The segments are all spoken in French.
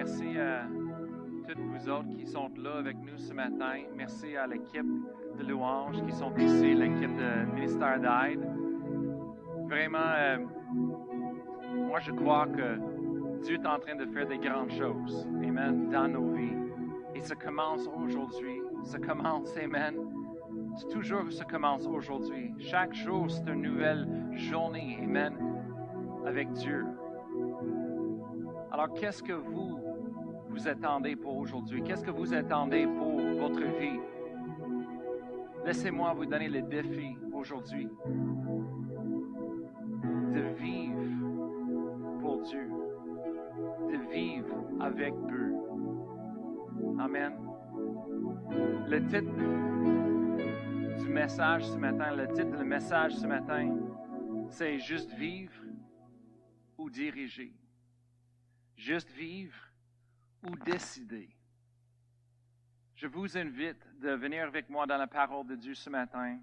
merci à toutes vous autres qui sont là avec nous ce matin. Merci à l'équipe de louanges qui sont ici, l'équipe de ministère d'aide. Vraiment, euh, moi je crois que Dieu est en train de faire des grandes choses, Amen, dans nos vies. Et ça commence aujourd'hui. Ça commence, Amen. C'est toujours ça commence aujourd'hui. Chaque jour, c'est une nouvelle journée, Amen, avec Dieu. Alors, qu'est-ce que vous, vous attendez pour aujourd'hui? Qu'est-ce que vous attendez pour votre vie? Laissez-moi vous donner le défi aujourd'hui de vivre pour Dieu, de vivre avec eux. Amen. Le titre du message ce matin, le titre du message ce matin, c'est Juste vivre ou diriger. Juste vivre ou décider. Je vous invite de venir avec moi dans la parole de Dieu ce matin.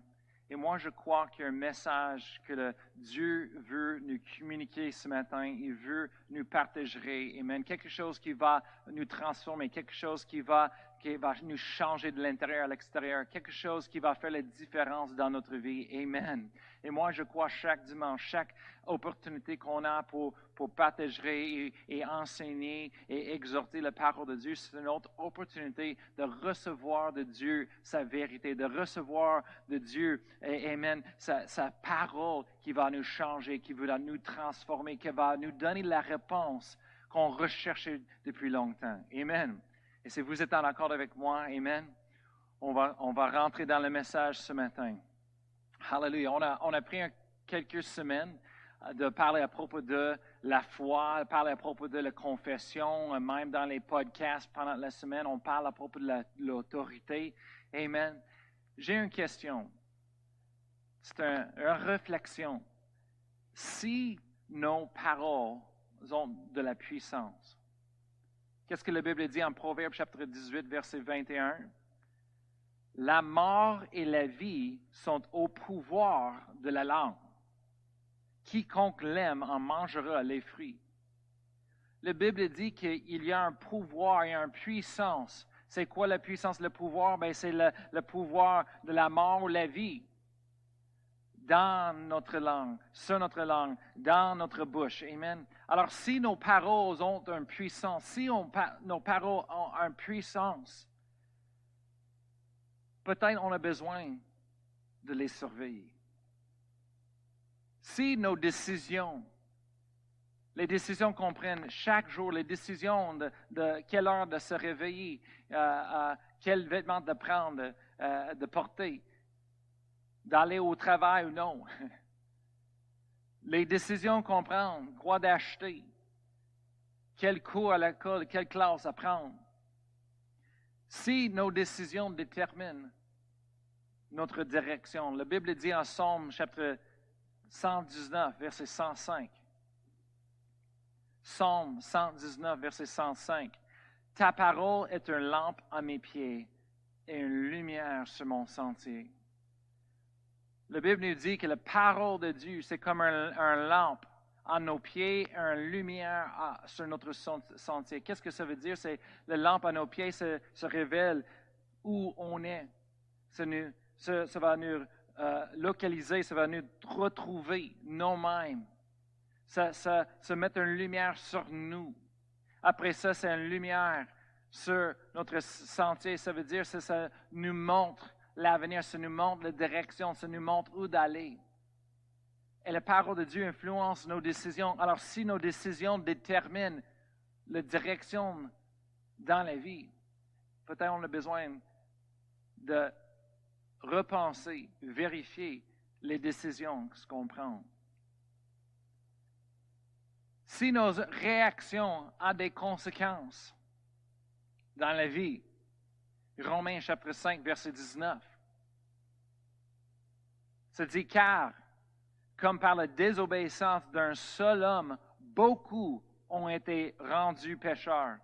Et moi, je crois qu'il y a un message que le Dieu veut nous communiquer ce matin. Il veut nous partager. Amen. Quelque chose qui va nous transformer, quelque chose qui va, qui va nous changer de l'intérieur à l'extérieur, quelque chose qui va faire la différence dans notre vie. Amen. Et moi, je crois chaque dimanche, chaque opportunité qu'on a pour, partager et, enseigner et exhorter la parole de Dieu, c'est une autre opportunité de recevoir de Dieu sa vérité, de recevoir de Dieu, Amen, sa parole qui va nous changer, qui va nous transformer, qui va nous donner la réponse qu'on recherchait depuis longtemps. Amen. Et si vous êtes en accord avec moi, Amen, on va, on va rentrer dans le message ce matin. Hallelujah. On a, on a pris quelques semaines de parler à propos de la foi, de parler à propos de la confession, même dans les podcasts pendant la semaine, on parle à propos de l'autorité. Amen. J'ai une question. C'est un, une réflexion. Si nos paroles ont de la puissance, qu'est-ce que la Bible dit en Proverbe chapitre 18, verset 21? La mort et la vie sont au pouvoir de la langue. Quiconque l'aime en mangera les fruits. La Bible dit qu'il y a un pouvoir et une puissance. C'est quoi la puissance, le pouvoir? Ben, c'est le, le, pouvoir de la mort ou la vie dans notre langue, sur notre langue, dans notre bouche. Amen. Alors, si nos paroles ont une puissance, si nos paroles ont une puissance, peut-être on a besoin de les surveiller. Si nos décisions, les décisions qu'on prenne chaque jour, les décisions de, de, quelle heure de se réveiller, euh, euh, quel vêtement de prendre, euh, de porter, d'aller au travail ou non, les décisions qu'on prend, quoi d'acheter, quel cours à l'école, quelle classe à prendre, si nos décisions déterminent notre direction. La Bible dit en Somme, chapitre 119, verset 105. Somme 119, verset 105. Ta parole est une lampe à mes pieds et une lumière sur mon sentier. La Bible nous dit que la parole de Dieu, c'est comme un, lampe à nos pieds, une lumière sur notre sentier. Qu'est-ce que ça veut dire? C'est la lampe à nos pieds se, révèle où on est. Ça va nous euh, localiser, ça va nous retrouver nous-mêmes. Ça, ça, ça met une lumière sur nous. Après ça, c'est une lumière sur notre sentier. Ça veut dire que ça nous montre l'avenir, ça nous montre la direction, ça nous montre où d'aller. Et la parole de Dieu influence nos décisions. Alors, si nos décisions déterminent la direction dans la vie, peut-être on a besoin de repenser, vérifier les décisions qu'on prend. Si nos réactions ont des conséquences dans la vie, Romains chapitre 5, verset 19, ça dit car, comme par la désobéissance d'un seul homme, beaucoup ont été rendus pécheurs.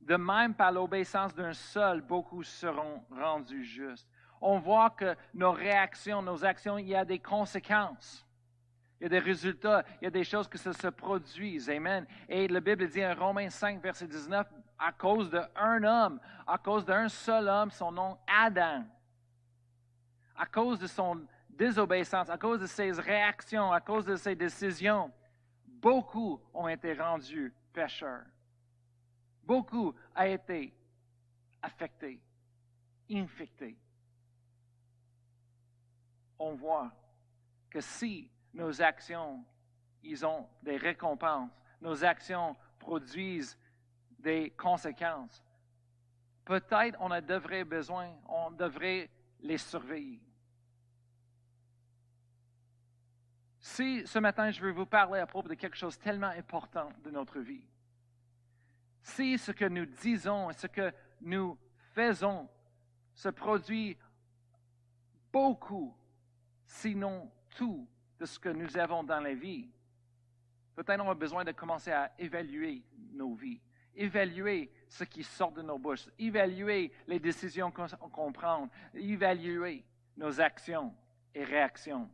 De même, par l'obéissance d'un seul, beaucoup seront rendus justes. On voit que nos réactions, nos actions, il y a des conséquences. Il y a des résultats, il y a des choses que ça se produisent. Amen. Et la Bible dit en Romains 5, verset 19, à cause d'un homme, à cause d'un seul homme, son nom Adam, à cause de son désobéissance, à cause de ses réactions, à cause de ses décisions, beaucoup ont été rendus pécheurs. Beaucoup ont été affectés, infectés. On voit que si nos actions, ils ont des récompenses, nos actions produisent des conséquences, peut-être on a devrait besoin, on devrait les surveiller. Si ce matin je veux vous parler à propos de quelque chose tellement important de notre vie, si ce que nous disons et ce que nous faisons se produit beaucoup, sinon tout, de ce que nous avons dans la vie, peut-être on a besoin de commencer à évaluer nos vies, évaluer ce qui sort de nos bouches, évaluer les décisions qu'on prend, évaluer nos actions et réactions.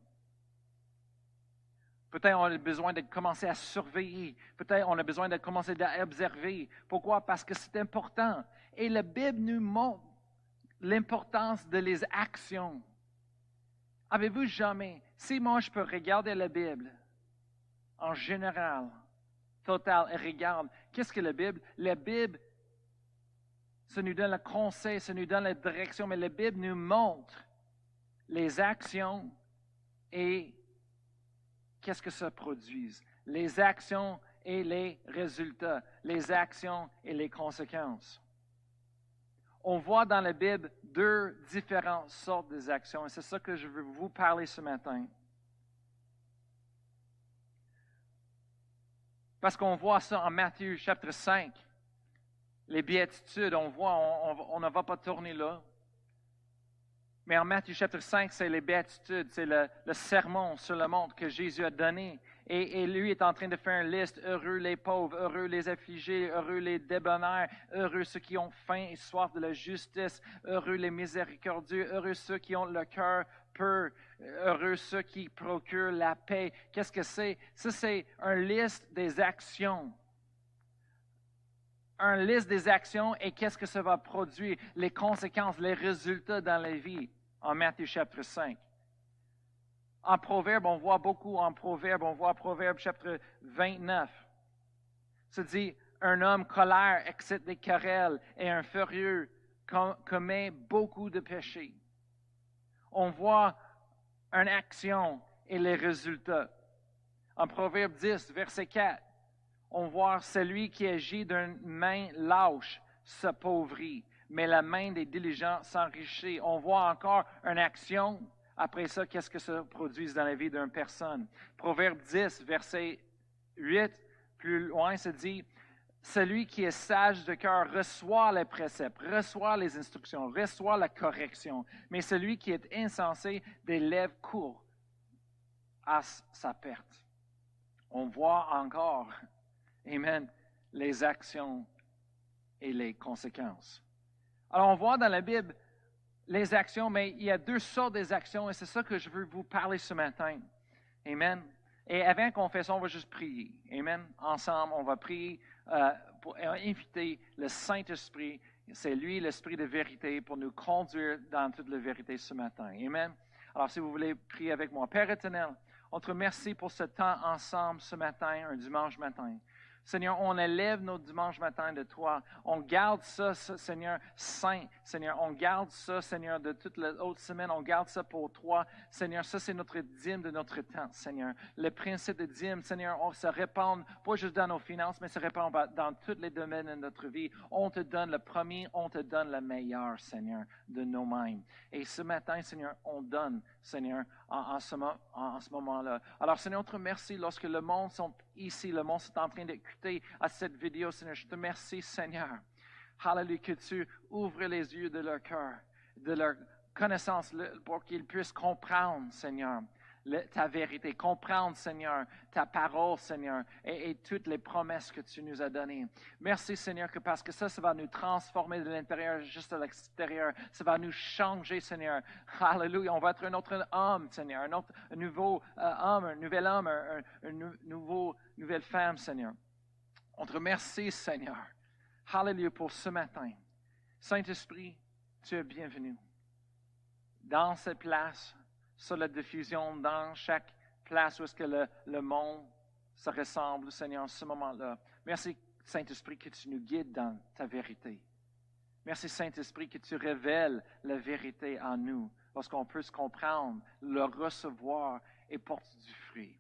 Peut-être on a besoin de commencer à surveiller. Peut-être on a besoin de commencer à observer. Pourquoi? Parce que c'est important. Et la Bible nous montre l'importance de les actions. Avez-vous jamais, si moi je peux regarder la Bible en général, total, regarde, qu'est-ce que la Bible? La Bible, ça nous donne le conseil, ça nous donne la direction, mais la Bible nous montre les actions et qu'est-ce que ça produit? Les actions et les résultats, les actions et les conséquences. On voit dans la Bible deux différentes sortes d'actions et c'est ça que je veux vous parler ce matin. Parce qu'on voit ça en Matthieu chapitre 5. Les béatitudes, on voit, on ne va pas tourner là. Mais en Matthieu chapitre 5, c'est les béatitudes, c'est le, sermon sur le monde que Jésus a donné. Et, lui est en train de faire une liste. Heureux les pauvres, heureux les affligés, heureux les débonnaires, heureux ceux qui ont faim et soif de la justice, heureux les miséricordieux, heureux ceux qui ont le cœur pur, heureux ceux qui procurent la paix. Qu'est-ce que c'est? Ça, c'est une liste des actions un liste des actions et qu'est-ce que ça va produire, les conséquences, les résultats dans la vie en Matthieu chapitre 5. En Proverbe, on voit beaucoup en Proverbe, on voit Proverbe chapitre 29. Ça dit, un homme colère excite des querelles et un furieux commet beaucoup de péchés. On voit une action et les résultats. En Proverbe 10, verset 4, on voit celui qui agit d'une main lâche s'appauvrit, mais la main des diligents s'enrichit. On voit encore une action. Après ça, qu'est-ce que ça produit dans la vie d'une personne? Proverbe 10, verset 8, plus loin, se dit, celui qui est sage de cœur reçoit les préceptes, reçoit les instructions, reçoit la correction, mais celui qui est insensé des lèvres courts à sa perte. On voit encore Amen. Les actions et les conséquences. Alors, on voit dans la Bible les actions, mais il y a deux sortes d'actions et c'est ça que je veux vous parler ce matin. Amen. Et avant qu'on fasse ça, on va juste prier. Amen. Ensemble, on va prier euh, pour inviter le Saint-Esprit. C'est lui l'Esprit de vérité pour nous conduire dans toute la vérité ce matin. Amen. Alors, si vous voulez prier avec moi, Père éternel, on te remercie pour ce temps ensemble ce matin, un dimanche matin. Seigneur, on élève nos dimanches matin de toi. On garde ça, Seigneur, saint. Seigneur, on garde ça, Seigneur, de toute l'autre semaine. On garde ça pour toi. Seigneur, ça, c'est notre dîme de notre temps, Seigneur. Le principe de dîme, Seigneur, on se répand, pas juste dans nos finances, mais se répand dans tous les domaines de notre vie. On te donne le premier, on te donne le meilleur, Seigneur, de nous-mêmes. Et ce matin, Seigneur, on donne, Seigneur, en, ce, en ce moment-là. Alors, Seigneur, on te remercie lorsque le monde sont ici, le monde est en train d'écouter à cette vidéo, Seigneur. Je te remercie, Seigneur. Hallelujah, que tu ouvres les yeux de leur cœur, de leur connaissance, pour qu'ils puissent comprendre, Seigneur, ta vérité, comprendre, Seigneur, ta parole, Seigneur, et, toutes les promesses que tu nous as données. Merci, Seigneur, que parce que ça, ça va nous transformer de l'intérieur jusqu'à l'extérieur. Ça va nous changer, Seigneur. Alléluia. On va être un autre homme, Seigneur, un, autre, nouveau euh, homme, un nouvel homme, un, nouveau, nouvelle femme, Seigneur. On te remercie, Seigneur. Alléluia pour ce matin. Saint-Esprit, tu es bienvenu. Dans cette place, sur la diffusion, dans chaque place où est-ce que le, monde se ressemble, Seigneur, en ce moment-là. Merci, Saint-Esprit, que tu nous guides dans ta vérité. Merci, Saint-Esprit, que tu révèles la vérité en nous, lorsqu'on peut se comprendre, le recevoir et porter du fruit.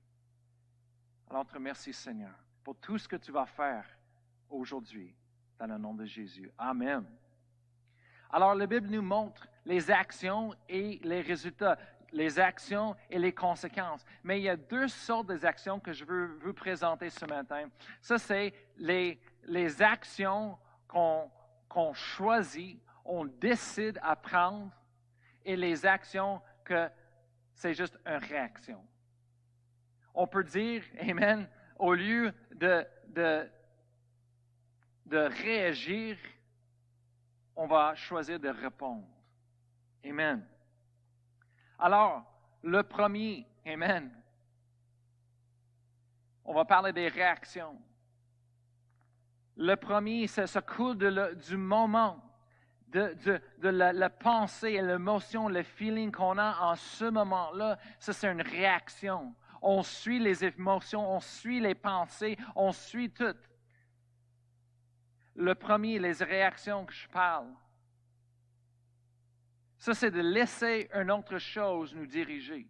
Alors, te remercie, Seigneur, pour tout ce que tu vas faire aujourd'hui, dans le nom de Jésus. Amen. Alors, la Bible nous montre les actions et les résultats, les actions et les conséquences. Mais il y a deux sortes d'actions que je veux vous présenter ce matin. Ça, c'est les, les actions qu'on choisit, on décide à prendre, et les actions que c'est juste une réaction. On peut dire, Amen, au lieu de, de, de réagir, on va choisir de répondre. Amen. Alors, le premier, Amen. On va parler des réactions. Le premier, ça, ça coule du moment, de, la, pensée et l'émotion, le feeling qu'on a en ce moment-là. Ça, c'est une réaction. On suit les émotions, on suit les pensées, on suit tout. Le premier, les réactions que je parle, ça, c'est de laisser une autre chose nous diriger.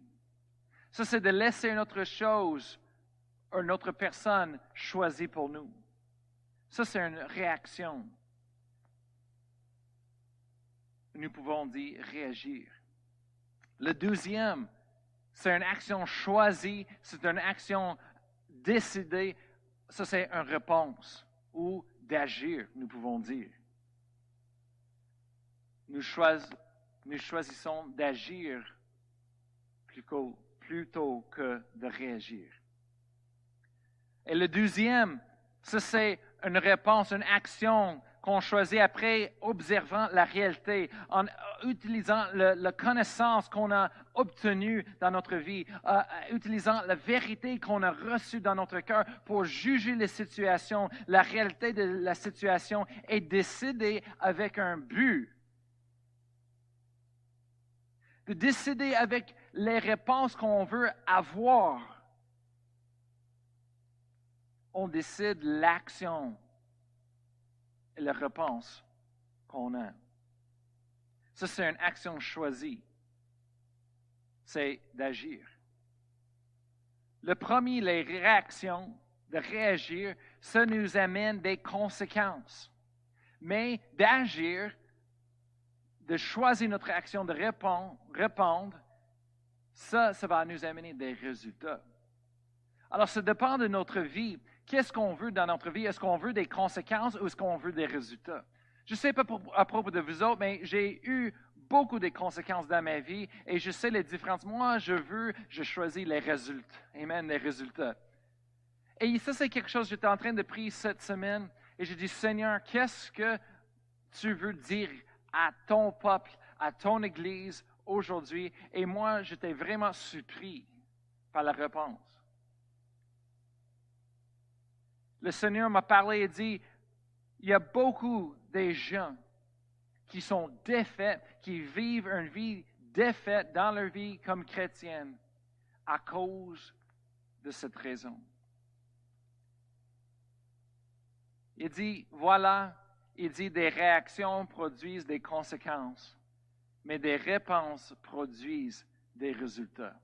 Ça, c'est de laisser une autre chose, une autre personne choisie pour nous. Ça, c'est une réaction. Nous pouvons dire réagir. Le deuxième, c'est une action choisie, c'est une action décidée. Ça, c'est une réponse ou d'agir, nous pouvons dire. Nous, choisissons d'agir plutôt que de réagir. Et le deuxième, c'est une réponse, une action qu'on choisit après observant la réalité, en utilisant la connaissance qu'on a obtenue dans notre vie, euh, utilisant la vérité qu'on a reçue dans notre cœur pour juger les situations, la réalité de la situation et décider avec un but. De décider avec les réponses qu'on veut avoir. On décide l'action et la réponse qu'on a. Ça, c'est une action choisie. C'est d'agir. Le premier, les réactions, de réagir, ça nous amène des conséquences. Mais d'agir, de choisir notre action, de répondre, ça, ça va nous amener des résultats. Alors, ça dépend de notre vie. Qu'est-ce qu'on veut dans notre vie? Est-ce qu'on veut des conséquences ou est-ce qu'on veut des résultats? Je ne sais pas à propos de vous autres, mais j'ai eu beaucoup de conséquences dans ma vie et je sais les différences. Moi, je veux, je choisis les résultats. Amen, les résultats. Et ça, c'est quelque chose que j'étais en train de prier cette semaine et j'ai dit, Seigneur, qu'est-ce que tu veux dire à ton peuple, à ton Église aujourd'hui? Et moi, j'étais vraiment surpris par la réponse. le Seigneur m'a parlé et dit, il y a beaucoup de gens qui sont défaits, qui vivent une vie défaite dans leur vie comme chrétienne à cause de cette raison. Il dit, voilà, il dit, des réactions produisent des conséquences, mais des réponses produisent des résultats.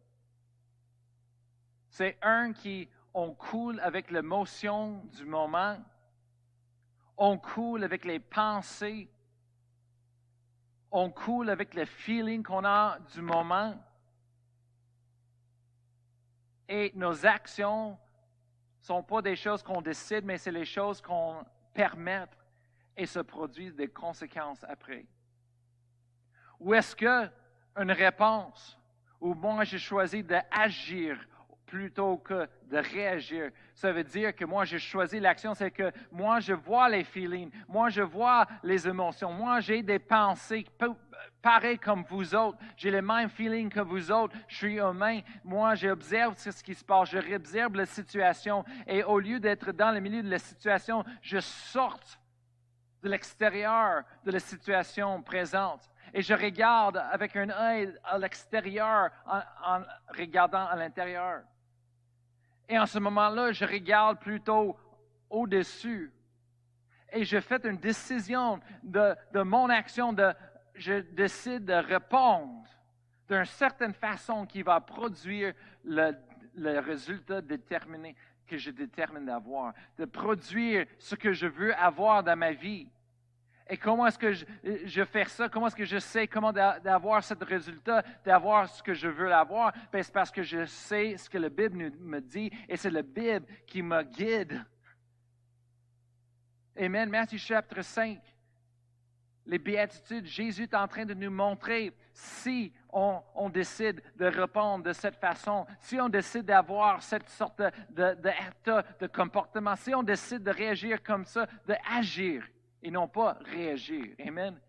C'est un qui on coule avec l'émotion du moment, on coule avec les pensées, on coule avec le feeling qu'on a du moment. Et nos actions ne sont pas des choses qu'on décide, mais c'est les choses qu'on permet et se produisent des conséquences après. Ou est-ce qu'une réponse Ou moi, j'ai choisi d'agir plutôt que de réagir. Ça veut dire que moi, j'ai choisi l'action, c'est que moi, je vois les feelings, moi, je vois les émotions, moi, j'ai des pensées pareilles comme vous autres, j'ai les mêmes feelings que vous autres, je suis humain, moi, j'observe ce qui se passe, je observe la situation, et au lieu d'être dans le milieu de la situation, je sorte de l'extérieur de la situation présente. Et je regarde avec un œil à l'extérieur en regardant à l'intérieur. Et en ce moment-là, je regarde plutôt au-dessus. Et je fais une décision de, mon action, de, je décide de répondre d'une certaine façon qui va produire le, le résultat déterminé que je détermine d'avoir, de produire ce que je veux avoir dans ma vie. Et comment est-ce que je, fais ça? Comment est-ce que je sais comment d'avoir ce résultat, d'avoir ce que je veux avoir? Ben, c'est parce que je sais ce que la Bible me dit et c'est la Bible qui me guide. Amen. Matthieu chapitre 5. Les béatitudes, Jésus est en train de nous montrer si on, décide de répondre de cette façon, si on décide d'avoir cette sorte d'état de, de comportement, si on décide de réagir comme ça, d'agir et non pas réagir. Amen.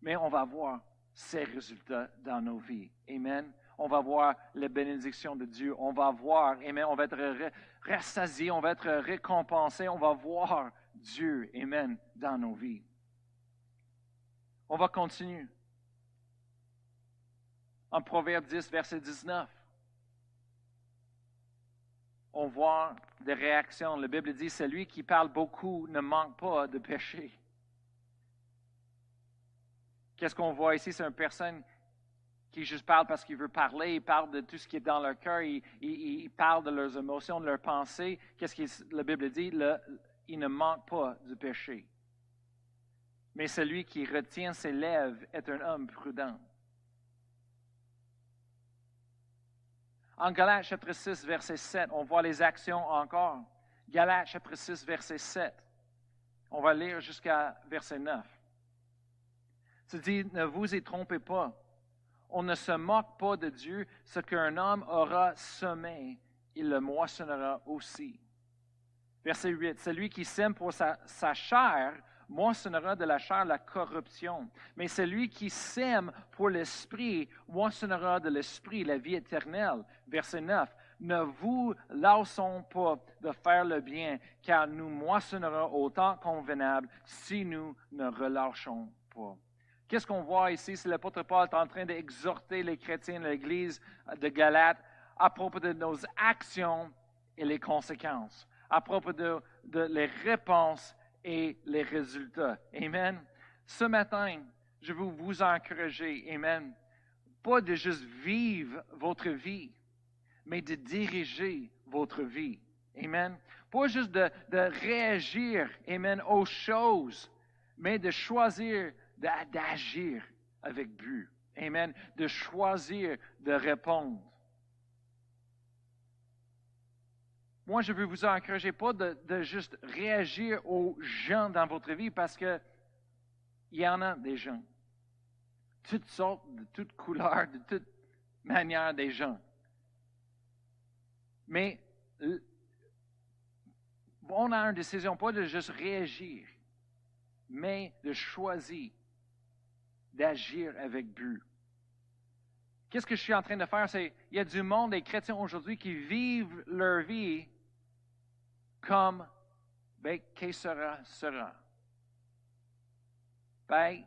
Mais on va voir ces résultats dans nos vies. Amen. On va voir les bénédictions de Dieu. On va voir, Amen. On va être rassasié, on va être récompensé. On va voir Dieu, Amen, dans nos vies. On va continuer. En Proverbe 10, verset 19 on voit des réactions. La Bible dit, celui qui parle beaucoup ne manque pas de péché. Qu'est-ce qu'on voit ici? C'est une personne qui juste parle parce qu'il veut parler, il parle de tout ce qui est dans leur cœur, il, parle de leurs émotions, de leurs pensées. Qu'est-ce que la Bible dit? il ne manque pas du péché. Mais celui qui retient ses lèvres est un homme prudent. En Galates chapitre 6, verset 7, on voit les actions encore. Galates chapitre 6, verset 7. On va lire jusqu'à verset 9. Ça dit, ne vous y trompez pas. On ne se moque pas de Dieu. Ce qu'un homme aura semé, il le moissonnera aussi. Verset 8. Celui qui sème pour sa chair moissonnera de la chair la corruption. Mais celui qui sème pour l'esprit moissonnera de l'esprit la vie éternelle. Verset 9. Ne vous lassons pas de faire le bien, car nous moissonnerons au temps convenable si nous ne relâchons pas. Qu'est-ce qu'on voit ici? C'est l'apôtre Paul est en train d'exhorter les chrétiens de l'Église de Galate à propos de nos actions et les conséquences, à propos de, de les réponses et les résultats. Amen. Ce matin, je veux vous encourager, Amen, pas de juste vivre votre vie, mais de diriger votre vie. Amen. Pas juste de, de réagir, Amen, aux choses, mais de choisir d'agir avec but. Amen. De choisir de répondre. Moi, je veux vous encourager pas de, juste réagir aux gens dans votre vie parce que il y en a des gens. Toutes sortes, de toutes couleurs, de toutes manières des gens. Mais on a une décision pas de juste réagir, mais de choisir d'agir avec but. Qu'est-ce que je suis en train de faire? C'est, il y a du monde, des chrétiens aujourd'hui qui vivent leur vie comme, ben, qu'est-ce sera, sera. Ben,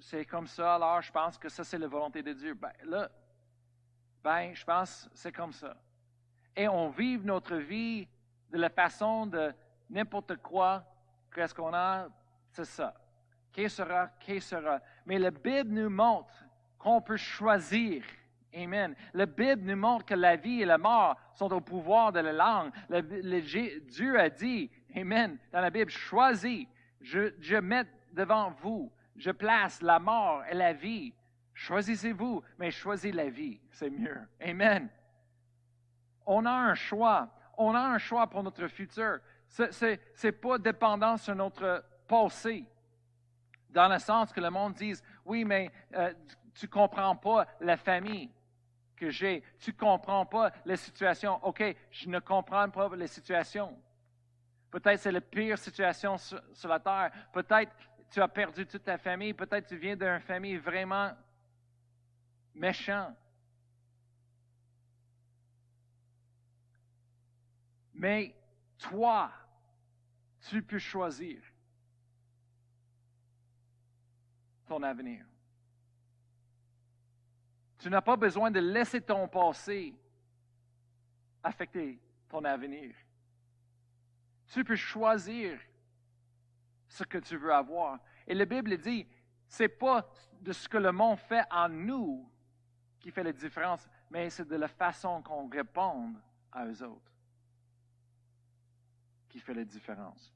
c'est comme ça, alors je pense que ça, c'est la volonté de Dieu. Ben, là, ben, je pense c'est comme ça. Et on vit notre vie de la façon de n'importe quoi, qu'est-ce qu'on a, c'est ça. Qu'est-ce sera, qu'est-ce sera. Mais la Bible nous montre qu'on peut choisir Amen. La Bible nous montre que la vie et la mort sont au pouvoir de la langue. Dieu a dit, Amen, dans la Bible, choisis. Je, je mets devant vous, je place la mort et la vie. Choisissez-vous, mais choisis la vie, c'est mieux. Amen. On a un choix. On a un choix pour notre futur. Ce n'est pas dépendant sur notre passé. Dans le sens que le monde dise, oui, mais euh, tu ne comprends pas la famille. Que j'ai. Tu ne comprends pas les situations. OK, je ne comprends pas les situations. Peut-être c'est la pire situation sur, sur la terre. Peut-être tu as perdu toute ta famille. Peut-être tu viens d'une famille vraiment méchante. Mais toi, tu peux choisir ton avenir. Tu n'as pas besoin de laisser ton passé affecter ton avenir. Tu peux choisir ce que tu veux avoir. Et la Bible dit, c'est pas de ce que le monde fait en nous qui fait la différence, mais c'est de la façon qu'on répond à eux autres qui fait la différence.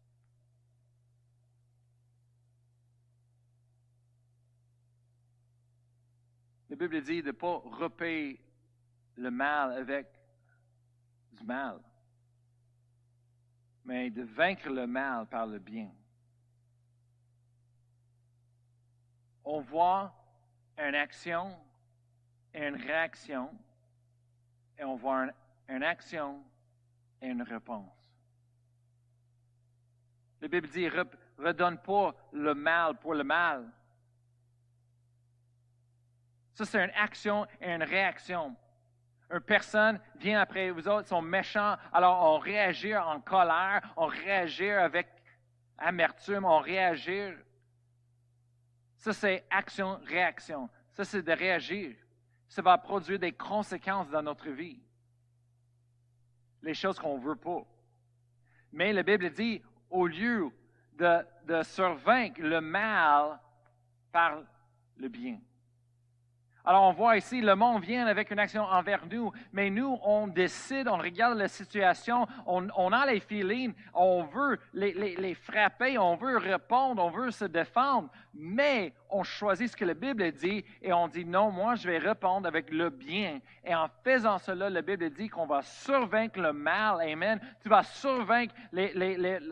La Bible dit de ne pas repayer le mal avec du mal, mais de vaincre le mal par le bien. On voit une action et une réaction, et on voit une, action et une réponse. La Bible dit, redonne pas le mal pour le mal. Ça, c'est une action et une réaction. Une personne vient après vous autres, sont méchants, alors on réagit en colère, on réagit avec amertume, on réagit. Ça, c'est action-réaction. Ça, c'est de réagir. Ça va produire des conséquences dans notre vie. Les choses qu'on ne veut pas. Mais la Bible dit, au lieu de, de survaincre le mal par le bien. Alors on voit ici, le monde vient avec une action envers nous, mais nous, on décide, on regarde la situation, on, a les feelings, on veut les, les, frapper, on veut répondre, on veut se défendre, mais on choisit ce que la Bible dit et on dit non, moi je vais répondre avec le bien. Et en faisant cela, la Bible dit qu'on va survaincre le mal. Amen. Tu vas survaincre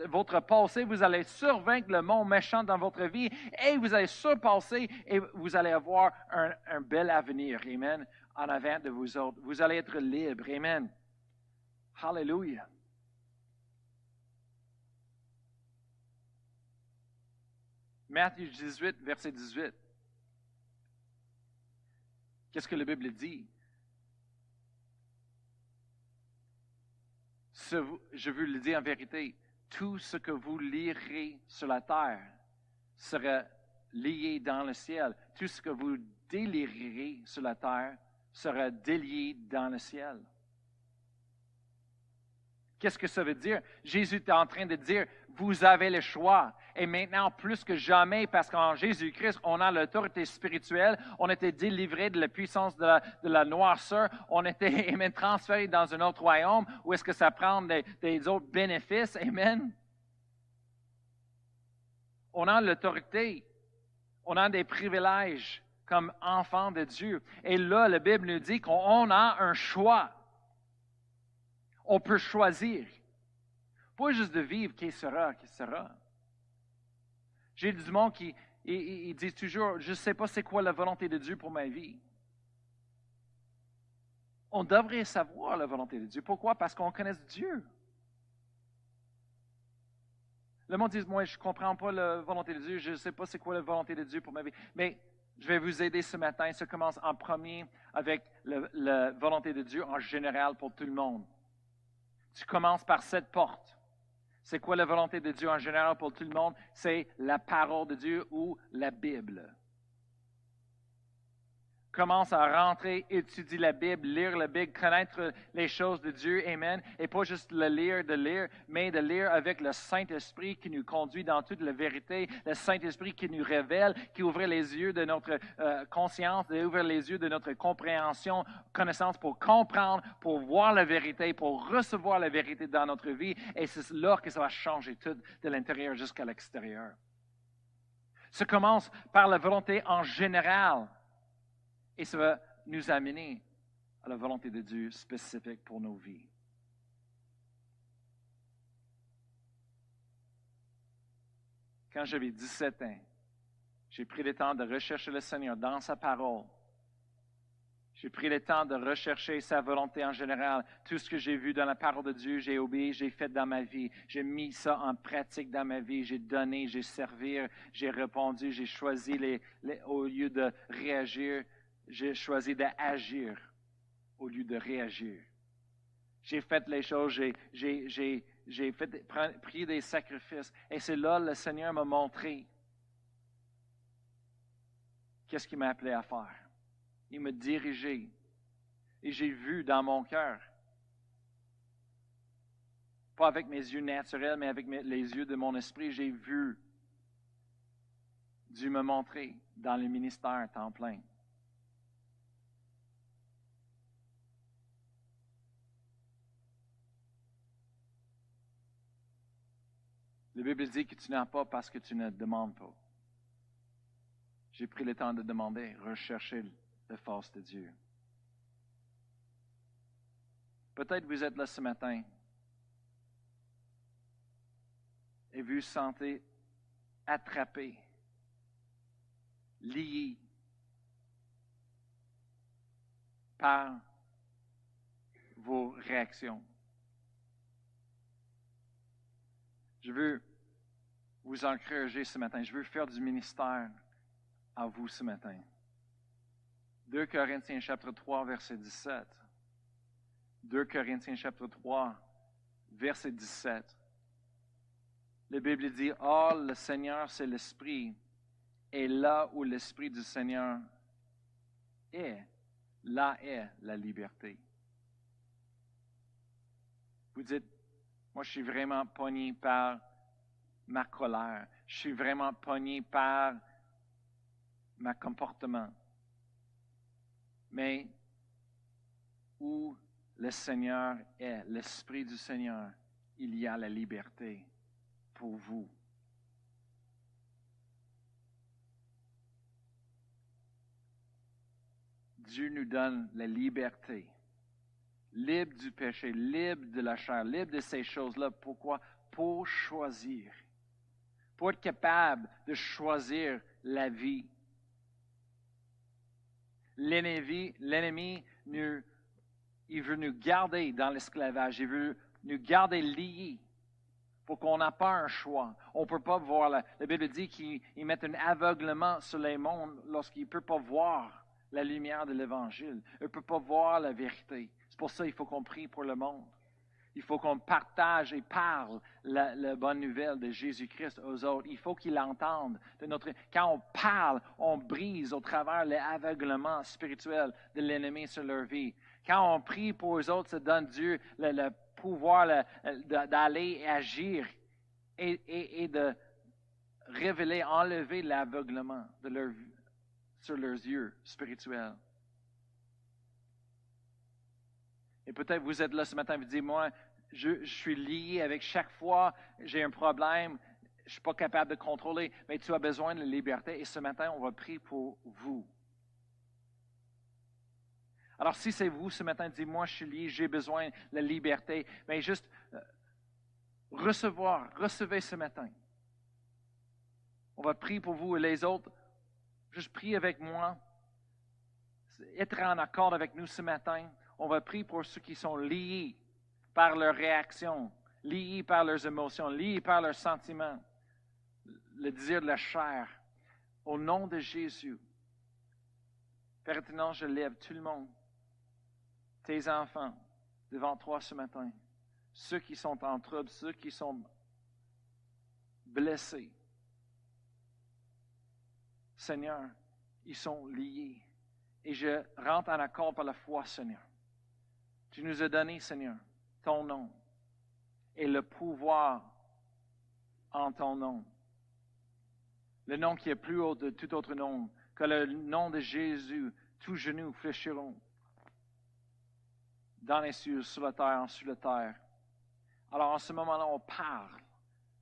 votre passé, vous allez survaincre le monde méchant dans votre vie et vous allez surpasser et vous allez avoir un, un bel avenir. Amen. En avant de vous autres. Vous allez être libre. Amen. Hallelujah. Matthieu 18, verset 18. Qu'est-ce que la Bible dit? je veux le dire en vérité, tout ce que vous lirez sur la terre sera lié dans le ciel. Tout ce que vous délirerez sur la terre sera délié dans le ciel. Qu'est-ce que ça veut dire? Jésus est en train de dire, vous avez le choix. Et maintenant, plus que jamais, parce qu'en Jésus-Christ, on a l'autorité spirituelle, on était délivré de la puissance de la, noirceur, on était même transféré dans un autre royaume, où est-ce que ça prend des, des autres bénéfices? Amen. On a l'autorité, on a des privilèges comme enfants de Dieu. Et là, la Bible nous dit qu'on a un choix. On peut choisir. Pas juste de vivre qui sera, qui sera. J'ai du monde qui il, dit toujours, je ne sais pas c'est quoi la volonté de Dieu pour ma vie. On devrait savoir la volonté de Dieu. Pourquoi? Parce qu'on connaît Dieu. Le monde dit, moi, je ne comprends pas la volonté de Dieu, je ne sais pas c'est quoi la volonté de Dieu pour ma vie. Mais je vais vous aider ce matin. Ça commence en premier avec la volonté de Dieu en général pour tout le monde. Tu commences par cette porte. C'est quoi la volonté de Dieu en général pour tout le monde? C'est la parole de Dieu ou la Bible commence à rentrer, étudier la Bible, lire la Bible, connaître les choses de Dieu, Amen, et pas juste le lire, de lire, mais de lire avec le Saint-Esprit qui nous conduit dans toute la vérité, le Saint-Esprit qui nous révèle, qui ouvre les yeux de notre euh, conscience, qui ouvre les yeux de notre compréhension, connaissance pour comprendre, pour voir la vérité, pour recevoir la vérité dans notre vie, et c'est là que ça va changer tout de l'intérieur jusqu'à l'extérieur. Ça commence par la volonté en général et ça va nous amener à la volonté de Dieu spécifique pour nos vies. Quand j'avais 17 ans, j'ai pris le temps de rechercher le Seigneur dans sa parole. J'ai pris le temps de rechercher sa volonté en général. Tout ce que j'ai vu dans la parole de Dieu, j'ai obéi, j'ai fait dans ma vie. J'ai mis ça en pratique dans ma vie. J'ai donné, j'ai servi, j'ai répondu, j'ai choisi les, au lieu de réagir, j'ai choisi d'agir au lieu de réagir. J'ai fait les choses, j'ai fait, pris des sacrifices. Et c'est là le Seigneur m'a montré qu'est-ce qu'il m'a appelé à faire il me dirigeait. Et j'ai vu dans mon cœur, pas avec mes yeux naturels, mais avec les yeux de mon esprit, j'ai vu Dieu me montrer dans le ministère temps plein. La Bible dit que tu n'as pas parce que tu ne demandes pas. J'ai pris le temps de demander, rechercher de force de Dieu. Peut-être vous êtes là ce matin et vous sentez attrapé, lié par vos réactions. Je veux vous encourager ce matin. Je veux faire du ministère à vous ce matin. 2 Corinthiens chapitre 3, verset 17. 2 Corinthiens chapitre 3, verset 17. La Bible dit, Or le Seigneur, c'est l'Esprit, et là où l'Esprit du Seigneur est, là est la liberté. Vous dites, moi je suis vraiment pogné par ma colère, je suis vraiment pogné par mon comportement. Mais où le Seigneur est, l'Esprit du Seigneur, il y a la liberté pour vous. Dieu nous donne la liberté, libre du péché, libre de la chair, libre de ces choses-là. Pourquoi? Pour choisir, pour être capable de choisir la vie l'ennemi, il veut nous garder dans l'esclavage, il veut nous garder liés pour qu'on n'a pas un choix. On ne peut pas voir, la, la Bible dit qu'il met un aveuglement sur les mondes lorsqu'il ne peut pas voir la lumière de l'Évangile. Il ne peut pas voir la vérité. C'est pour ça qu'il faut qu'on prie pour le monde. Il faut qu'on partage et parle la, bonne nouvelle de Jésus-Christ aux autres. Il faut qu'ils l'entendent. Quand on parle, on brise au travers l'aveuglement spirituel de l'ennemi sur leur vie. Quand on prie pour eux autres, ça donne Dieu le, pouvoir d'aller agir et, de révéler, enlever l'aveuglement sur leurs yeux spirituels. Et peut-être vous êtes là ce matin et vous dites, moi, je, suis lié avec chaque fois, j'ai un problème, je ne suis pas capable de contrôler, mais tu as besoin de liberté. Et ce matin, on va prier pour vous. Alors, si c'est vous ce matin, dites moi, je suis lié, j'ai besoin de la liberté, mais juste euh, recevoir, recevez ce matin. On va prier pour vous et les autres. Juste prier avec moi. Être en accord avec nous ce matin on va prier pour ceux qui sont liés par leurs réactions, liés par leurs émotions, liés par leurs sentiments, le désir de la chair. Au nom de Jésus, Père je lève tout le monde, tes enfants, devant toi ce matin, ceux qui sont en trouble, ceux qui sont blessés. Seigneur, ils sont liés. Et je rentre en accord par la foi, Seigneur. Tu nous as donné, Seigneur, ton nom et le pouvoir en ton nom. Le nom qui est plus haut de tout autre nom, que le nom de Jésus, tous genoux fléchiront dans les cieux, sur la terre, en sur la terre. Alors en ce moment-là, on parle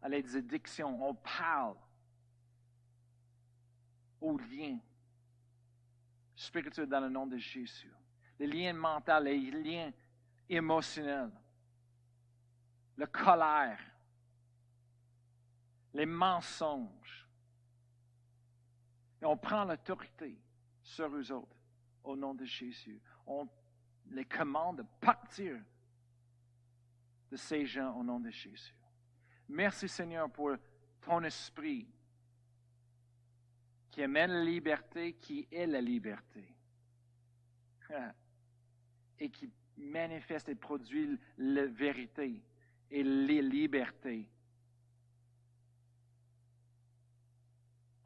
à les addictions, on parle aux liens spirituels dans le nom de Jésus les liens mentaux, les liens émotionnels, la colère, les mensonges. Et on prend l'autorité sur eux autres. au nom de Jésus. On les commande de partir de ces gens au nom de Jésus. Merci Seigneur pour ton esprit qui amène la liberté, qui est la liberté. Et qui manifeste et produit la vérité et les libertés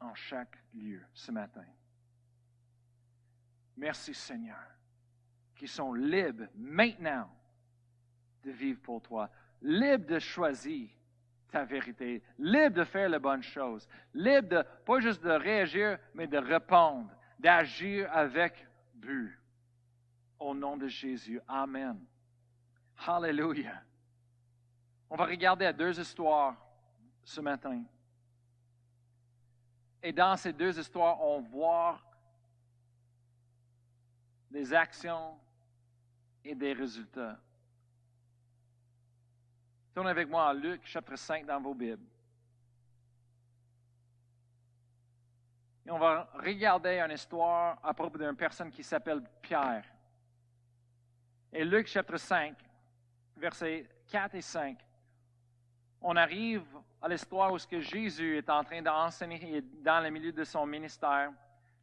en chaque lieu ce matin. Merci Seigneur, qui sont libres maintenant de vivre pour toi, libres de choisir ta vérité, libres de faire la bonne chose, libres de, pas juste de réagir, mais de répondre, d'agir avec but. Au nom de Jésus. Amen. Hallelujah. On va regarder à deux histoires ce matin. Et dans ces deux histoires, on voit des actions et des résultats. Tournez avec moi à Luc chapitre 5 dans vos Bibles. Et on va regarder une histoire à propos d'une personne qui s'appelle Pierre. Et Luc chapitre 5, versets 4 et 5, on arrive à l'histoire où ce que Jésus est en train d'enseigner dans le milieu de son ministère,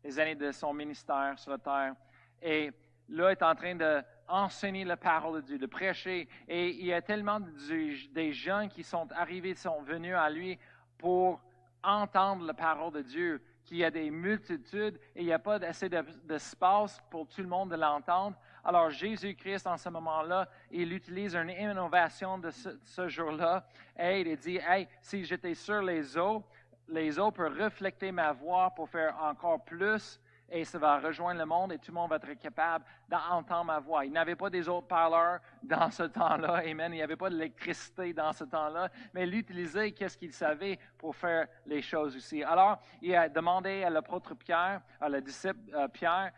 les années de son ministère sur la terre. Et là, est en train d'enseigner la parole de Dieu, de prêcher. Et il y a tellement de, des gens qui sont arrivés, sont venus à lui pour entendre la parole de Dieu, qu'il y a des multitudes et il n'y a pas assez d'espace pour tout le monde de l'entendre. Alors Jésus-Christ, en ce moment-là, il utilise une innovation de ce, jour-là. Et il dit, hey, si j'étais sur les eaux, les eaux peuvent refléter ma voix pour faire encore plus et ça va rejoindre le monde et tout le monde va être capable d'entendre ma voix. Il n'avait pas des autres parleurs dans ce temps-là, Amen. Il n'y avait pas d'électricité dans ce temps-là, mais il utilisait qu'est-ce qu'il savait pour faire les choses aussi. Alors, il a demandé à l'apôtre Pierre, à le disciple euh, Pierre,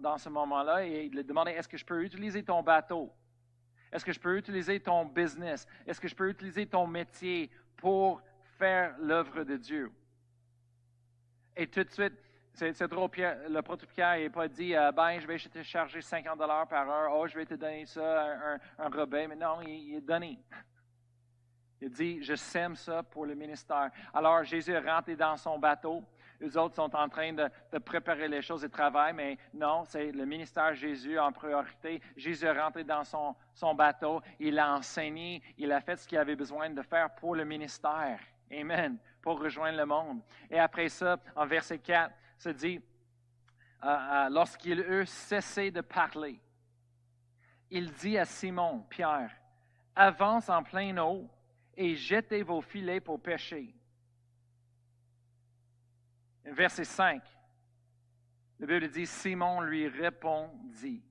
dans ce moment-là, et il a demandé, est-ce que je peux utiliser ton bateau? Est-ce que je peux utiliser ton business? Est-ce que je peux utiliser ton métier pour faire l'œuvre de Dieu? Et tout de suite, c'est drôle, Pierre, le Pierre n'a pas dit euh, Ben, je vais te charger 50 par heure, oh, je vais te donner ça, un, un, Mais non, il, est donné. Il dit Je sème ça pour le ministère. Alors, Jésus est rentré dans son bateau. Les autres sont en train de, préparer les choses et travaillent, mais non, c'est le ministère Jésus en priorité. Jésus est rentré dans son, son bateau, il a enseigné, il a fait ce qu'il avait besoin de faire pour le ministère. Amen. Pour rejoindre le monde. Et après ça, en verset 4, se dit, euh, euh, lorsqu'il eut cessé de parler, il dit à Simon, Pierre, avance en pleine eau et jetez vos filets pour pêcher. Verset 5, le Bible dit, Simon lui répondit,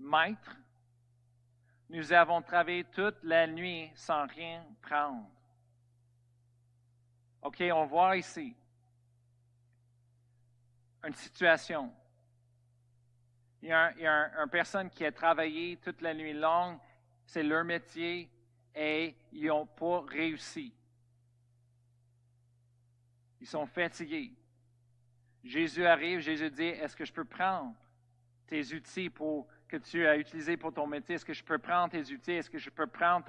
Maître, nous avons travaillé toute la nuit sans rien prendre. OK, on voit ici une situation. Il y a, une personne qui a travaillé toute la nuit longue, c'est leur métier, et ils n'ont pas réussi. Ils sont fatigués. Jésus arrive, Jésus dit, est-ce que je peux prendre tes outils pour, que tu as utilisés pour ton métier? Est-ce que je peux prendre tes outils? Est-ce que je peux prendre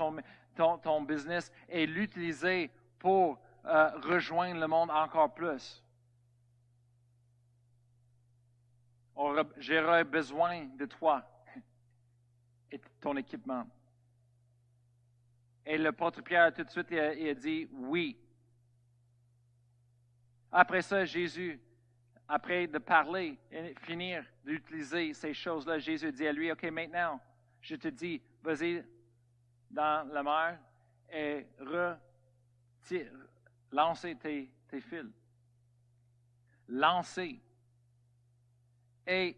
ton, business et l'utiliser pour euh, rejoindre le monde encore plus? J'aurai besoin de toi et ton équipement. Et le l'apôtre Pierre, tout de suite, il a, dit oui. Après ça, Jésus, après de parler et finir d'utiliser ces choses-là, Jésus dit à lui, OK, maintenant, je te dis, vas-y dans la mer et lancez tes, tes fils. Lancez. Et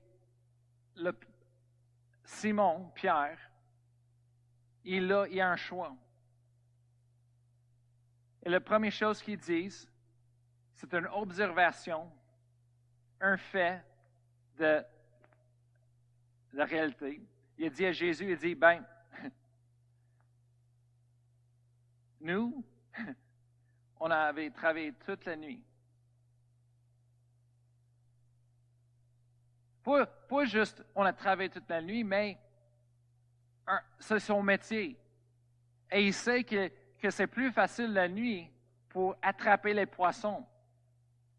le, Simon, Pierre, il a, il a un choix. Et la première chose qu'ils disent, c'est une observation, un fait de la réalité. Il dit à Jésus, il dit, ben, nous, on avait travaillé toute la nuit. Pas, juste on a travaillé toute la nuit, mais c'est son métier. Et il sait que, que c'est plus facile la nuit pour attraper les poissons.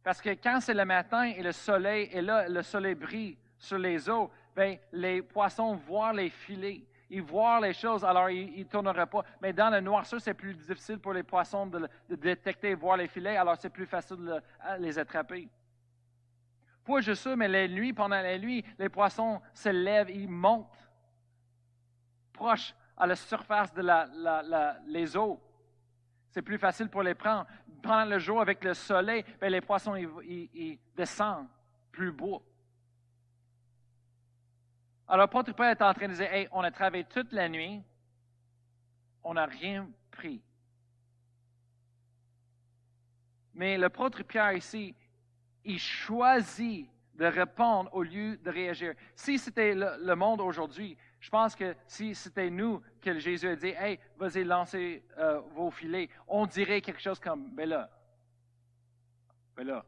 Parce que quand c'est le matin et le soleil est là, le soleil brille sur les eaux, bien, les poissons voient les filets, ils voient les choses, alors ils ne tourneraient pas. Mais dans le noirceur, c'est plus difficile pour les poissons de, détecter et voir les filets, alors c'est plus facile de les attraper. Pas juste ça, mais les nuits, pendant la nuit, les poissons se lèvent, ils montent proche à la surface de la, les eaux. C'est plus facile pour les prendre. Pendant le jour, avec le soleil, ben, les poissons ils, descendent plus beau. Alors, l'apôtre Paul est en train de dire Hey, on a travaillé toute la nuit, on n'a rien pris. Mais l'apôtre Pierre ici, il choisit de répondre au lieu de réagir. Si c'était le monde aujourd'hui, je pense que si c'était nous que Jésus a dit, hey, vas-y, lancez euh, vos filets, on dirait quelque chose comme, ben là, ben là,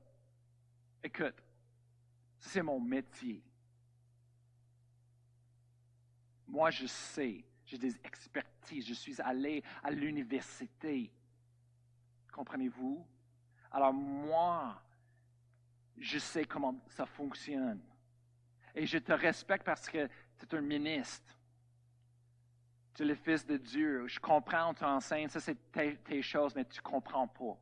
écoute, c'est mon métier. Moi, je sais, j'ai des expertises, je suis allé à l'université. Comprenez-vous? Alors moi, je sais comment ça fonctionne. Et je te respecte parce que tu es un ministre. Tu es le Fils de Dieu. Je comprends, tu enseignes, ça c'est tes, choses, mais tu ne comprends pas.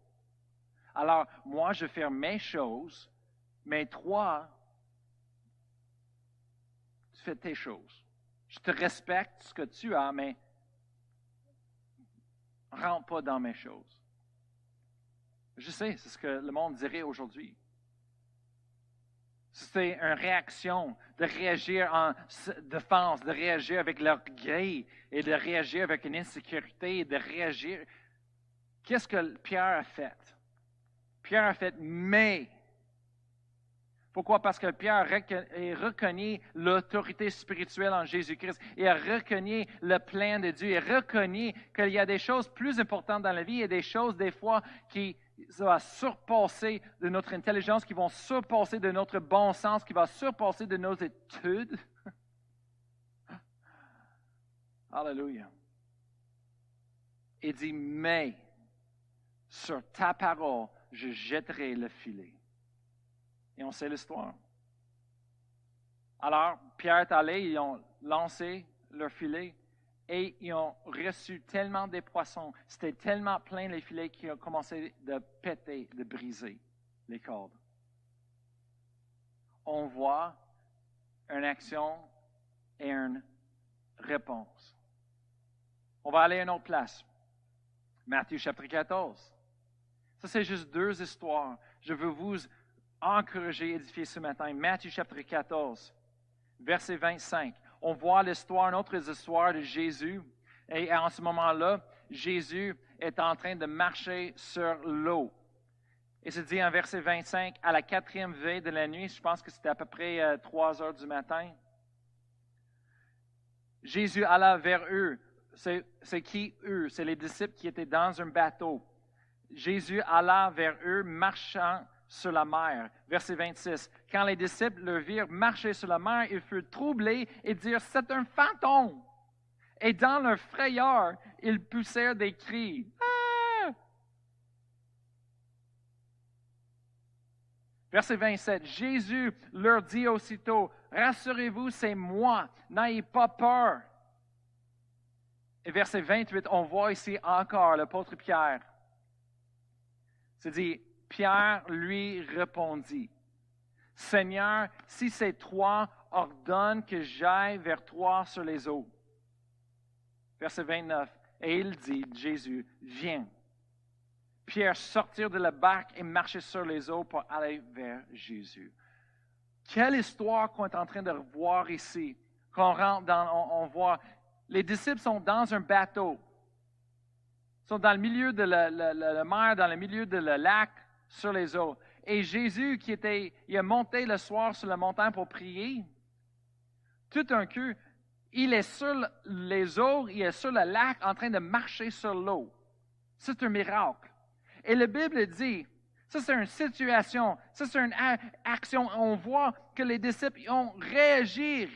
Alors, moi, je fais mes choses, mais toi, tu fais tes choses. Je te respecte ce que tu as, mais rentre pas dans mes choses. Je sais, c'est ce que le monde dirait aujourd'hui. C'est une réaction de réagir en défense, de réagir avec l'orgueil et de réagir avec une insécurité et de réagir. Qu'est-ce que Pierre a fait? Pierre a fait mais. Pourquoi? Parce que Pierre a reconnu l'autorité spirituelle en Jésus-Christ. A reconnu le plan de Dieu. A reconnu qu'il y a des choses plus importantes dans la vie et des choses, des fois, qui ça va surpasser de notre intelligence, qui vont surpasser de notre bon sens, qui va surpasser de nos études. Alléluia. Il dit, mais sur ta parole, je jetterai le filet. Et on sait l'histoire. Alors, Pierre est allé, ils ont lancé leur filet et ils ont reçu tellement de poissons, c'était tellement plein les filets qu'ils ont commencé de péter, de briser les cordes. On voit une action et une réponse. On va aller à une autre place. Matthieu chapitre 14. Ça, c'est juste deux histoires. Je veux vous encourager, édifier ce matin. Matthieu chapitre 14, verset 25 on voit l'histoire, une autre histoire de Jésus. Et en ce moment-là, Jésus est en train de marcher sur l'eau. Et c'est dit en verset 25, à la quatrième veille de la nuit, je pense que c'était à peu près euh, trois heures du matin, Jésus alla vers eux. C'est qui eux? C'est les disciples qui étaient dans un bateau. Jésus alla vers eux, marchant sur la mer. Verset 26. Quand les disciples le virent marcher sur la mer, ils furent troublés et dirent, c'est un fantôme. Et dans leur frayeur, ils poussèrent des cris. Ah! Verset 27. Jésus leur dit aussitôt, rassurez-vous, c'est moi, n'ayez pas peur. Et verset 28, on voit ici encore l'apôtre Pierre. C'est dit, Pierre lui répondit, Seigneur, si c'est toi, ordonne que j'aille vers toi sur les eaux. Verset 29. Et il dit, Jésus, viens. Pierre sortit de la barque et marchait sur les eaux pour aller vers Jésus. Quelle histoire qu'on est en train de revoir ici. Qu'on rentre dans, on, voit, les disciples sont dans un bateau. Sont dans le milieu de la, la mer, dans le milieu de le lac sur les eaux. Et Jésus, qui était, monté le soir sur la montagne pour prier, tout un coup, il est sur les eaux, il est sur le lac en train de marcher sur l'eau. C'est un miracle. Et la Bible dit, Ça, c'est une situation. Ça, c'est une action. On voit que les disciples ont réagi.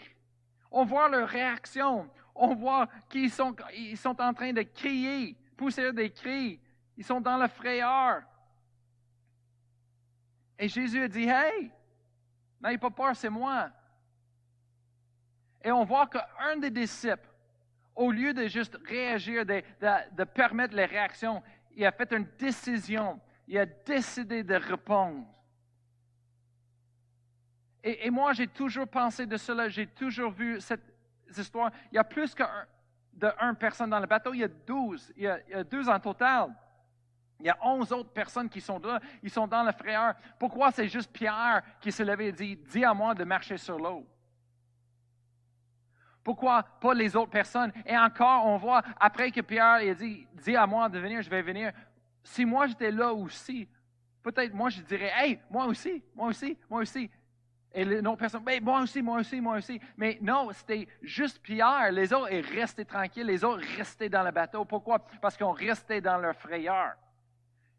On voit leur réaction. On voit qu'ils sont, sont en train de crier, pousser des cris. Ils sont dans la frayeur. Et Jésus a dit, Hey, n'ayez pas peur, c'est moi. Et on voit qu'un des disciples, au lieu de juste réagir, de, permettre les réactions, il a fait une décision. Il a décidé de répondre. Et, moi, j'ai toujours pensé de cela. J'ai toujours vu cette, histoire. Il y a plus qu'un personne dans le bateau. Il y a douze. Il y a, deux en total. Il y a onze autres personnes qui sont là. Ils sont dans le frayeur. Pourquoi c'est juste Pierre qui s'est levé et dit Dis à moi de marcher sur l'eau pourquoi pas les autres personnes? Et encore, on voit, après que Pierre a dit, dis à moi de venir, je vais venir. Si moi j'étais là aussi, peut-être moi je dirais, hey, moi aussi, moi aussi, moi aussi. Et les autres personnes, ben, moi aussi, moi aussi, moi aussi. Mais non, c'était juste Pierre. Les autres est restés tranquilles, les autres restaient dans le bateau. Pourquoi? Parce qu'on restait dans leur frayeur.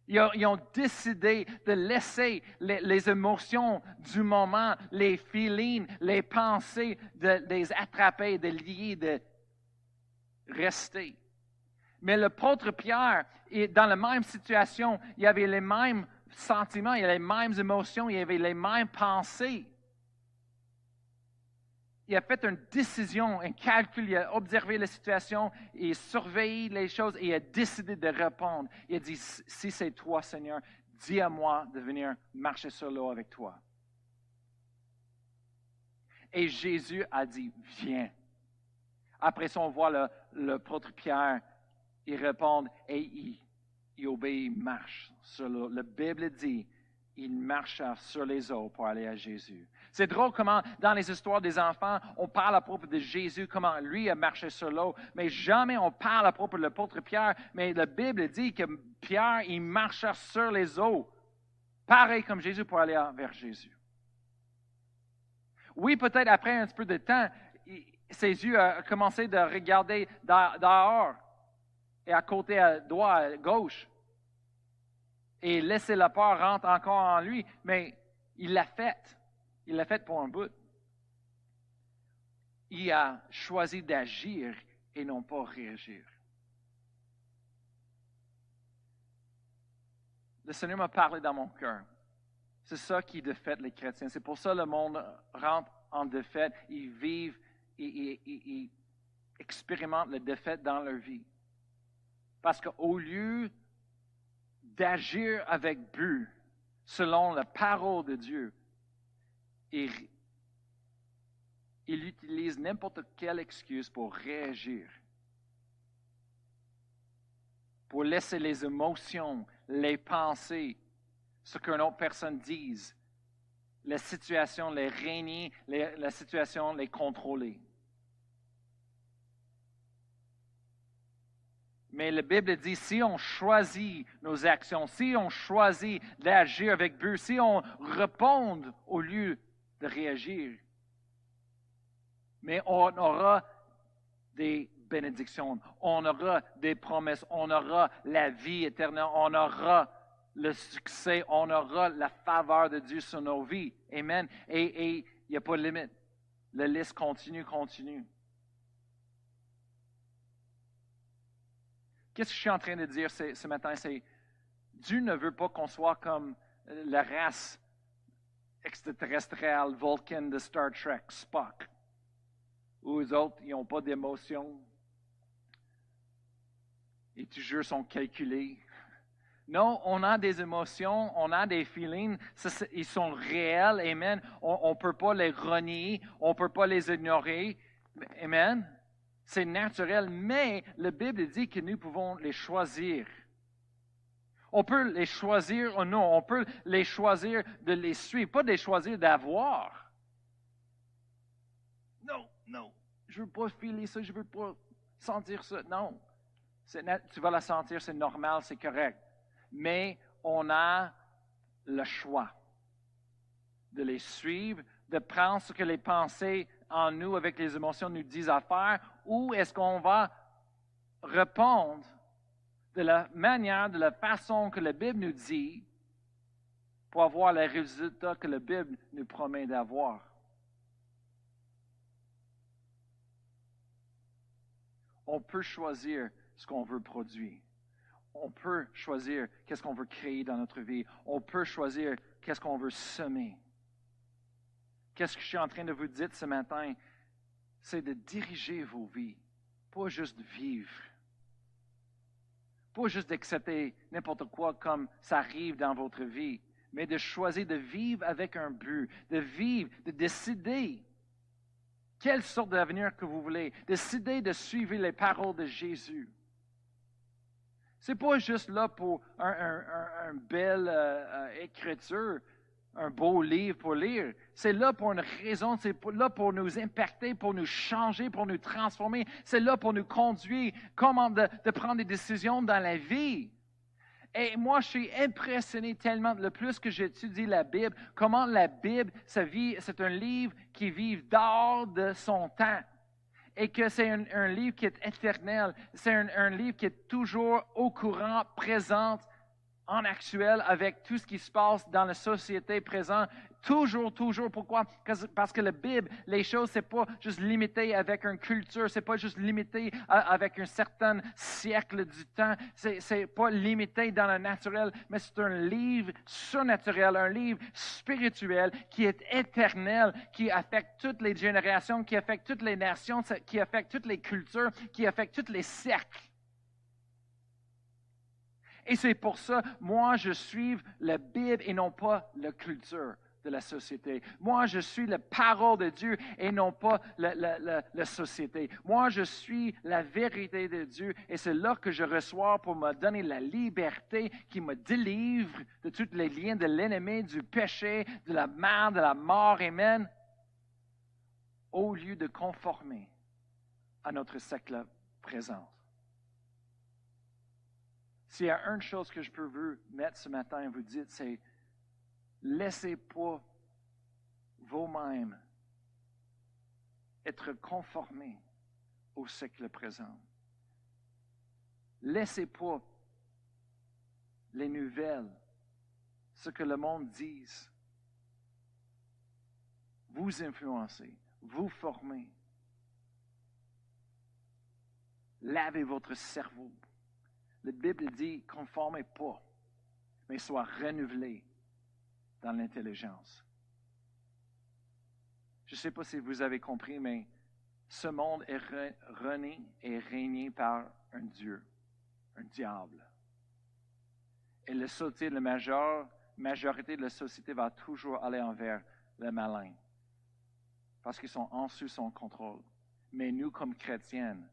Ils ont, décidé de laisser les, émotions du moment, les feelings, les pensées, de, les attraper, de lier, de rester. Mais le prêtre Pierre, est dans la même situation, il y avait les mêmes sentiments, il y avait les mêmes émotions, il y avait les mêmes pensées il a fait une décision, un calcul, il a observé la situation, il a surveillé les choses et il a décidé de répondre. Il a dit, si c'est toi, Seigneur, dis à moi de venir marcher sur l'eau avec toi. Et Jésus a dit, viens. Après ça, on voit le, le Pierre, il répond et il, obéit, marche sur l'eau. La Bible dit, il marcha sur les eaux pour aller à Jésus. C'est drôle comment, dans les histoires des enfants, on parle à propos de Jésus, comment lui a marché sur l'eau, mais jamais on parle à propos de l'apôtre Pierre. Mais la Bible dit que Pierre, il marcha sur les eaux, pareil comme Jésus pour aller vers Jésus. Oui, peut-être après un petit peu de temps, ses yeux ont commencé de regarder dehors et à côté à droite, à gauche et laisser la peur rentrer encore en lui, mais il l'a fait. Il l'a fait pour un bout. Il a choisi d'agir et non pas réagir. Le Seigneur m'a parlé dans mon cœur. C'est ça qui défaite les chrétiens. C'est pour ça le monde rentre en défaite. Ils vivent ils expérimentent la défaite dans leur vie. Parce qu'au lieu d'agir avec but, selon la parole de Dieu. Il utilise n'importe quelle excuse pour réagir, pour laisser les émotions, les pensées, ce qu'une autre personne dise, la situation, les régner, la situation, les contrôler. Mais la Bible dit, si on choisit nos actions, si on choisit d'agir avec but, si on répond au lieu réagir, mais on aura des bénédictions, on aura des promesses, on aura la vie éternelle, on aura le succès, on aura la faveur de Dieu sur nos vies. Amen. Et il n'y a pas de limite. La liste continue, continue. Qu'est-ce que je suis en train de dire ce, matin? C'est Dieu ne veut pas qu'on soit comme la race extraterrestrielle Vulcan de Star Trek, Spock, les autres, ils n'ont pas d'émotion et toujours sont calculés. Non, on a des émotions, on a des feelings, ils sont réels, amen. On ne peut pas les renier, on ne peut pas les ignorer, amen. C'est naturel, mais la Bible dit que nous pouvons les choisir. On peut les choisir ou non, on peut les choisir de les suivre, pas de les choisir d'avoir. Non, non, je veux pas filer ça, je veux pas sentir ça. Non, tu vas la sentir, c'est normal, c'est correct. Mais on a le choix de les suivre, de prendre ce que les pensées en nous avec les émotions nous disent à faire, ou est-ce qu'on va répondre de la manière, de la façon que la Bible nous dit, pour avoir les résultats que la Bible nous promet d'avoir. On peut choisir ce qu'on veut produire. On peut choisir qu'est-ce qu'on veut créer dans notre vie. On peut choisir qu'est-ce qu'on veut semer. Qu'est-ce que je suis en train de vous dire ce matin? C'est de diriger vos vies, pas juste vivre. Pas juste d'accepter n'importe quoi comme ça arrive dans votre vie, mais de choisir de vivre avec un but, de vivre, de décider quelle sorte d'avenir que vous voulez, décider de suivre les paroles de Jésus. Ce n'est pas juste là pour une belle euh, euh, écriture, un beau livre pour lire. C'est là pour une raison, c'est là pour nous impacter, pour nous changer, pour nous transformer. C'est là pour nous conduire, comment de, prendre des décisions dans la vie. Et moi, je suis impressionné tellement, le plus que j'étudie la Bible, comment la Bible, c'est un livre qui vit d'or de son temps. Et que c'est un, livre qui est éternel. C'est un, un livre qui est toujours au courant, présent, en actuel avec tout ce qui se passe dans la société présente. Toujours, toujours. Pourquoi? Parce que la Bible, les choses, c'est pas juste limité avec une culture, c'est pas juste limité avec un certain siècle du temps, c'est, c'est pas limité dans le naturel, mais c'est un livre surnaturel, un livre spirituel qui est éternel, qui affecte toutes les générations, qui affecte toutes les nations, qui affecte toutes les cultures, qui affecte tous les siècles. Et c'est pour ça, moi, je suis la Bible et non pas la culture de la société. Moi, je suis la parole de Dieu et non pas la, société. Moi, je suis la vérité de Dieu et c'est là que je reçois pour me donner la liberté qui me délivre de tous les liens de l'ennemi, du péché, de la mort, de la mort. Amen. Au lieu de conformer à notre siècle présent. S'il y a une chose que je peux vous mettre ce matin et vous dire, c'est laissez pas vous-même être conformés au siècle présent. Laissez pas les nouvelles, ce que le monde dise, vous influencer, vous former. Lavez votre cerveau la Bible dit conformez pas, mais sois renouvelé dans l'intelligence. Je ne sais pas si vous avez compris, mais ce monde est rené et régné par un Dieu, un diable. Et la société, la majorité de la société va toujours aller envers le malin, parce qu'ils sont en sous son contrôle. Mais nous, comme chrétiennes,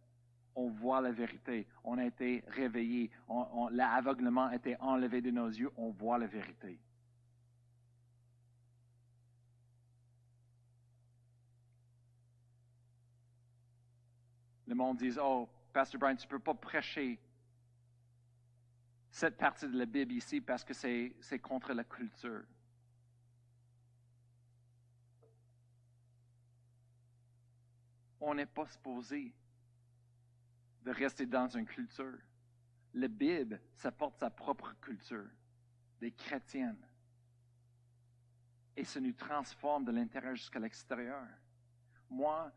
on voit la vérité. On a été réveillés. L'aveuglement a été enlevé de nos yeux. On voit la vérité. Le monde dit, oh, Pasteur Brian, tu ne peux pas prêcher cette partie de la Bible ici parce que c'est contre la culture. On n'est pas supposé de rester dans une culture. La Bible, ça porte sa propre culture, des chrétiennes. Et ça nous transforme de l'intérieur jusqu'à l'extérieur. Moi,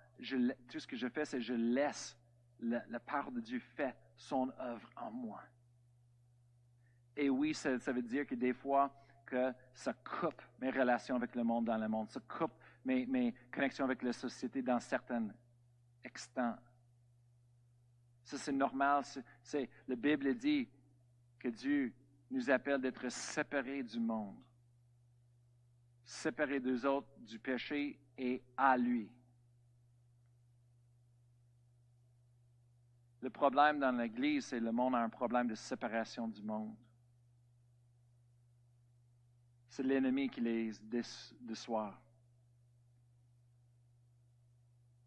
tout ce que je fais, c'est je laisse la, part de Dieu faire son œuvre en moi. Et oui, ça, ça, veut dire que des fois, que ça coupe mes relations avec le monde dans le monde, ça coupe mes, mes connexions avec la société dans certains extents ça, c'est normal. C'est, la Bible dit que Dieu nous appelle d'être séparés du monde, séparés des autres, du péché et à lui. Le problème dans l'Église, c'est le monde a un problème de séparation du monde. C'est l'ennemi qui les déçoit.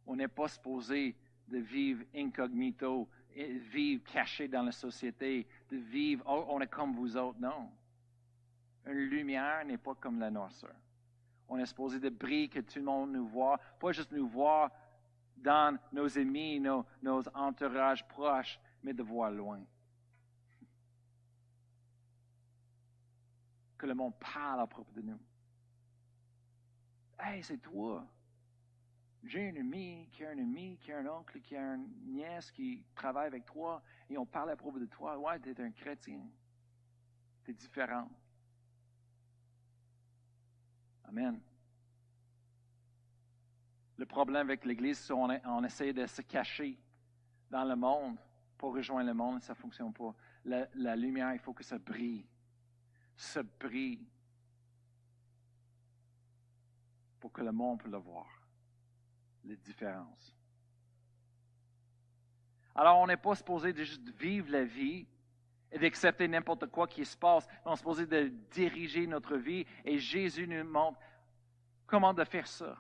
On n'est pas supposé de vivre incognito, vivre caché dans la société, de vivre, oh, on est comme vous autres. Non. Une lumière n'est pas comme la noirceur. On est supposé de briller, que tout le monde nous voit, pas juste nous voir dans nos ennemis, nos, nos entourages proches, mais de voir loin. que le monde parle à propos de nous. Hey, c'est toi. J'ai un ami qui a un ami, qui a un oncle, qui a une nièce qui travaille avec toi et on parle à propos de toi. Ouais, tu es un chrétien. Tu es différent. Amen. Le problème avec l'Église, c'est qu'on on essaie de se cacher dans le monde pour rejoindre le monde, ça ne fonctionne pas. La, lumière, il faut que ça brille. Ça brille pour que le monde puisse le voir. Les différences. Alors, on n'est pas supposé de juste vivre la vie et d'accepter n'importe quoi qui se passe. On est supposé de diriger notre vie et Jésus nous montre comment de faire ça.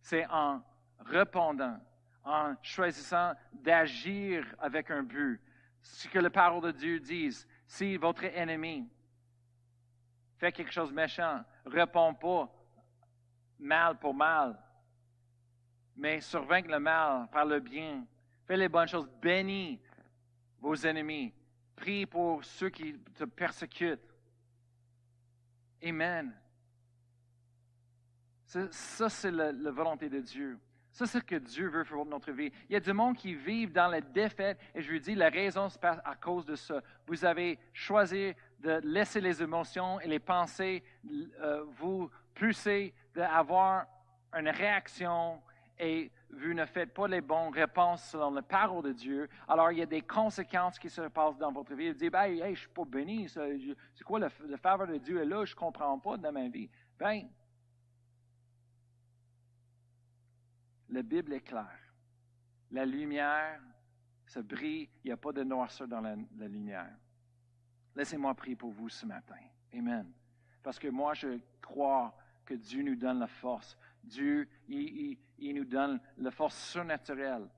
C'est en répondant, en choisissant d'agir avec un but. Ce que la parole de Dieu dit, si votre ennemi fait quelque chose de méchant, répond pas mal pour mal, mais survaincre le mal par le bien. Fais les bonnes choses, bénis vos ennemis, prie pour ceux qui te persécutent. Amen. Ça, c'est la, volonté de Dieu. Ça, c'est ce que Dieu veut pour notre vie. Il y a du monde qui vivent dans la défaite et je lui dis, la raison se passe à cause de ça. Vous avez choisi de laisser les émotions et les pensées euh, vous pousser d'avoir une réaction et vous ne faites pas les bonnes réponses selon la parole de Dieu, alors il y a des conséquences qui se passent dans votre vie. Vous dites, ben, hey, je ne suis pas béni, c'est quoi le, le faveur de Dieu est là, je ne comprends pas dans ma vie. Ben, la Bible est claire. La lumière se brille, il n'y a pas de noirceur dans la, lumière. Laissez-moi prier pour vous ce matin. Amen. Parce que moi, je crois que Dieu nous donne la force. Dieu, il, nous donne la force surnaturelle,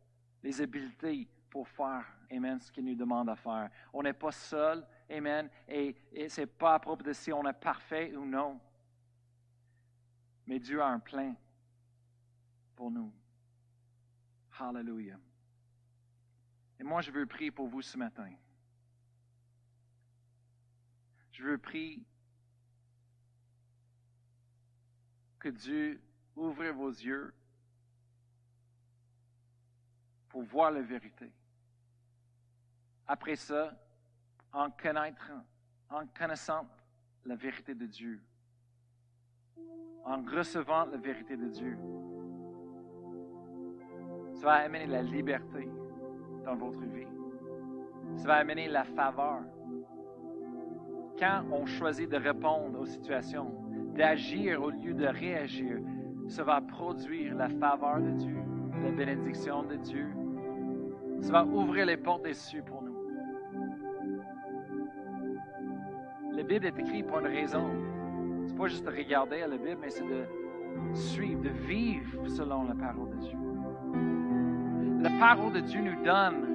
les habiletés pour faire, Amen, ce qu'il nous demande à faire. On n'est pas seul, Amen, et, et ce n'est pas à propos de si on est parfait ou non. Mais Dieu a un plein pour nous. Hallelujah. Et moi, je veux prier pour vous ce matin. Je veux prier que Dieu ouvre vos yeux pour voir la vérité. Après ça, en en connaissant la vérité de Dieu, en recevant la vérité de Dieu, ça va amener la liberté dans votre vie. Ça va amener la faveur. Quand on choisit de répondre aux situations, d'agir au lieu de réagir, ça va produire la faveur de Dieu, la bénédiction de Dieu. Ça va ouvrir les portes des cieux pour nous. La Bible est écrite pour une raison. C'est pas juste de regarder la Bible, mais c'est de suivre, de vivre selon la parole de Dieu. La parole de Dieu nous donne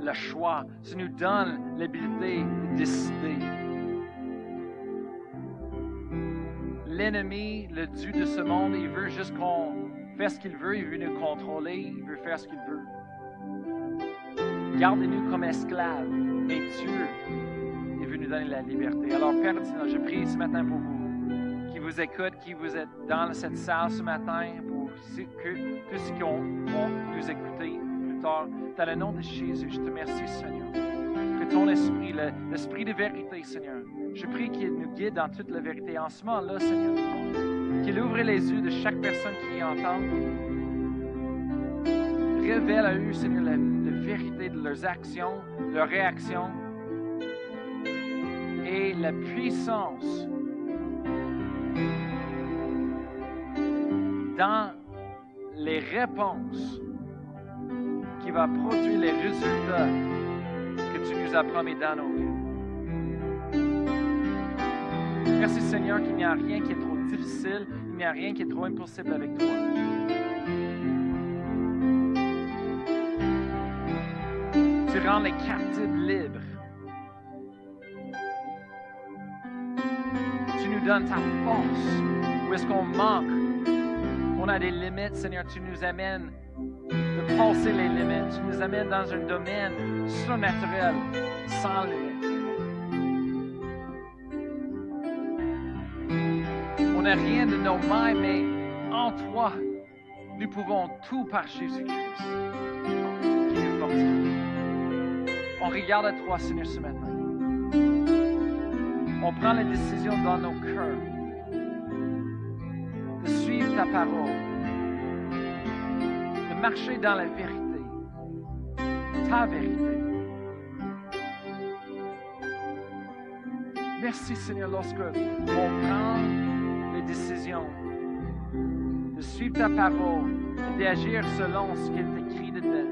le choix, ça nous donne l'habilité de décider. L'ennemi, le Dieu de ce monde, il veut juste qu'on fasse ce qu'il veut, il veut nous contrôler, il veut faire ce qu'il veut. Gardez-nous comme esclaves, mais Dieu, il veut nous donner la liberté. Alors, Père, je prie ce matin pour vous, qui vous écoutent, qui vous êtes dans cette salle ce matin, que tous ceux qui vont nous écouter plus tard. Dans le nom de Jésus, je te remercie, Seigneur. Que ton esprit, l'esprit de vérité, Seigneur, je prie qu'il nous guide dans toute la vérité. En ce moment-là, Seigneur, qu'il ouvre les yeux de chaque personne qui entend. Révèle à eux, Seigneur, la, la vérité de leurs actions, leurs réactions et la puissance dans les réponses qui va produire les résultats que tu nous as promis dans nos vies. Merci Seigneur qu'il n'y a rien qui est trop difficile, il n'y a rien qui est trop impossible avec toi. Tu rends les captifs libres. Tu nous donnes ta force où est-ce qu'on manque? On a des limites, Seigneur, tu nous amènes de passer les limites. Tu nous amènes dans un domaine surnaturel, sans limite. Rien de nos mains, mais en toi, nous pouvons tout par Jésus-Christ qui nous fortifie. On regarde à toi, Seigneur, ce matin. On prend les décisions dans nos cœurs de suivre ta parole, de marcher dans la vérité, ta vérité. Merci Seigneur lorsque on prend les décisions de suivre ta parole et d'agir selon ce qu'il est écrit dedans.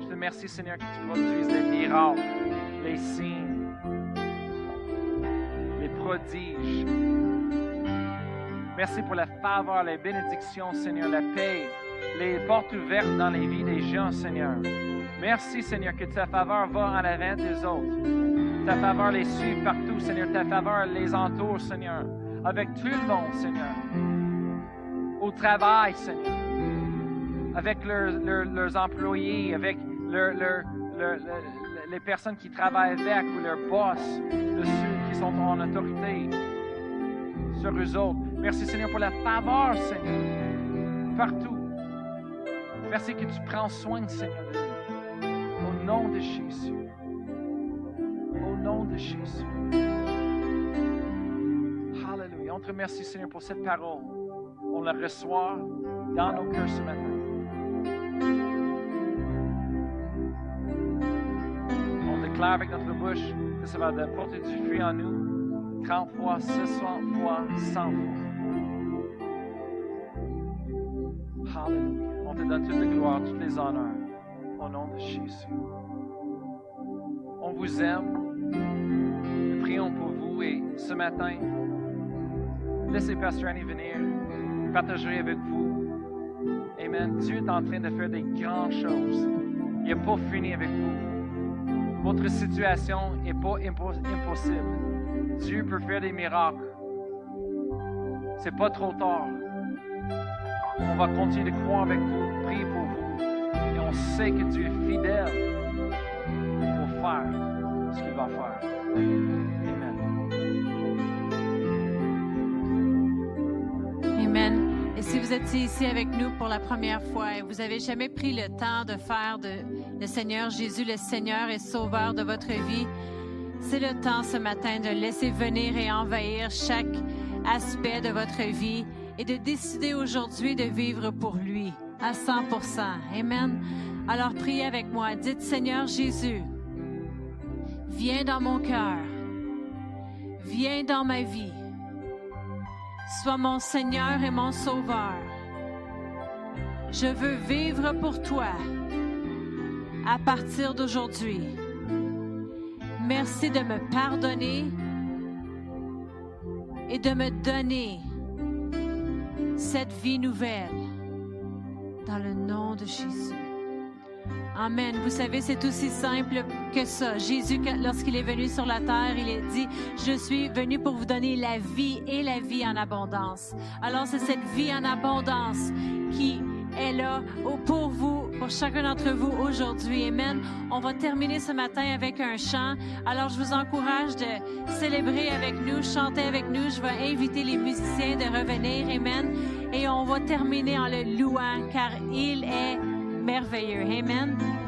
Je te remercie Seigneur que tu produises les miracles, les signes, les prodiges. Merci pour la faveur, les bénédictions Seigneur, la paix, les portes ouvertes dans les vies des gens Seigneur. Merci Seigneur que ta faveur va en avant des autres. Ta faveur les suit partout, Seigneur. Ta faveur les entoure, Seigneur. Avec tout le monde, Seigneur. Au travail, Seigneur. Avec leurs employés, avec les personnes qui travaillent avec ou leurs boss, de ceux qui sont en autorité sur eux autres. Merci, Seigneur, pour la faveur, Seigneur. Partout. Merci que tu prends soin, Seigneur. Au nom de Jésus nom de Jésus. Te remercie, Seigneur, pour cette parole. On la reçoit dans nos cœurs ce matin. On déclare avec notre bouche que ça va apporter du fruit en nous 30 fois, 60 fois, 100 fois. Alléluia. On te donne toute la gloire, toutes les honneurs. Au nom de Jésus. On vous aime. Nous prions pour vous et ce matin, laissez Pasteur Annie venir, partager avec vous. Amen. Dieu est en train de faire des grandes choses. Il n'est pas fini avec vous. Votre situation n'est pas impossible. Dieu peut faire des miracles. C'est pas trop tard. On va continuer de croire avec vous, prier pour vous. Et on sait que Dieu est fidèle pour faire ce qu'il va faire. Vous êtes ici avec nous pour la première fois et vous n'avez jamais pris le temps de faire de le Seigneur Jésus le Seigneur et Sauveur de votre vie, c'est le temps ce matin de laisser venir et envahir chaque aspect de votre vie et de décider aujourd'hui de vivre pour lui à 100% Amen. Alors priez avec moi. Dites Seigneur Jésus, Viens dans mon cœur. Viens dans ma vie. Sois mon Seigneur et mon Sauveur. Je veux vivre pour toi à partir d'aujourd'hui. Merci de me pardonner et de me donner cette vie nouvelle dans le nom de Jésus. Amen. Vous savez, c'est aussi simple que ça. Jésus, lorsqu'il est venu sur la terre, il a dit, je suis venu pour vous donner la vie et la vie en abondance. Alors c'est cette vie en abondance qui est là pour vous, pour chacun d'entre vous aujourd'hui. Amen. On va terminer ce matin avec un chant. Alors je vous encourage de célébrer avec nous, chanter avec nous. Je vais inviter les musiciens de revenir. Amen. Et on va terminer en le louant car il est merveilleux. Amen.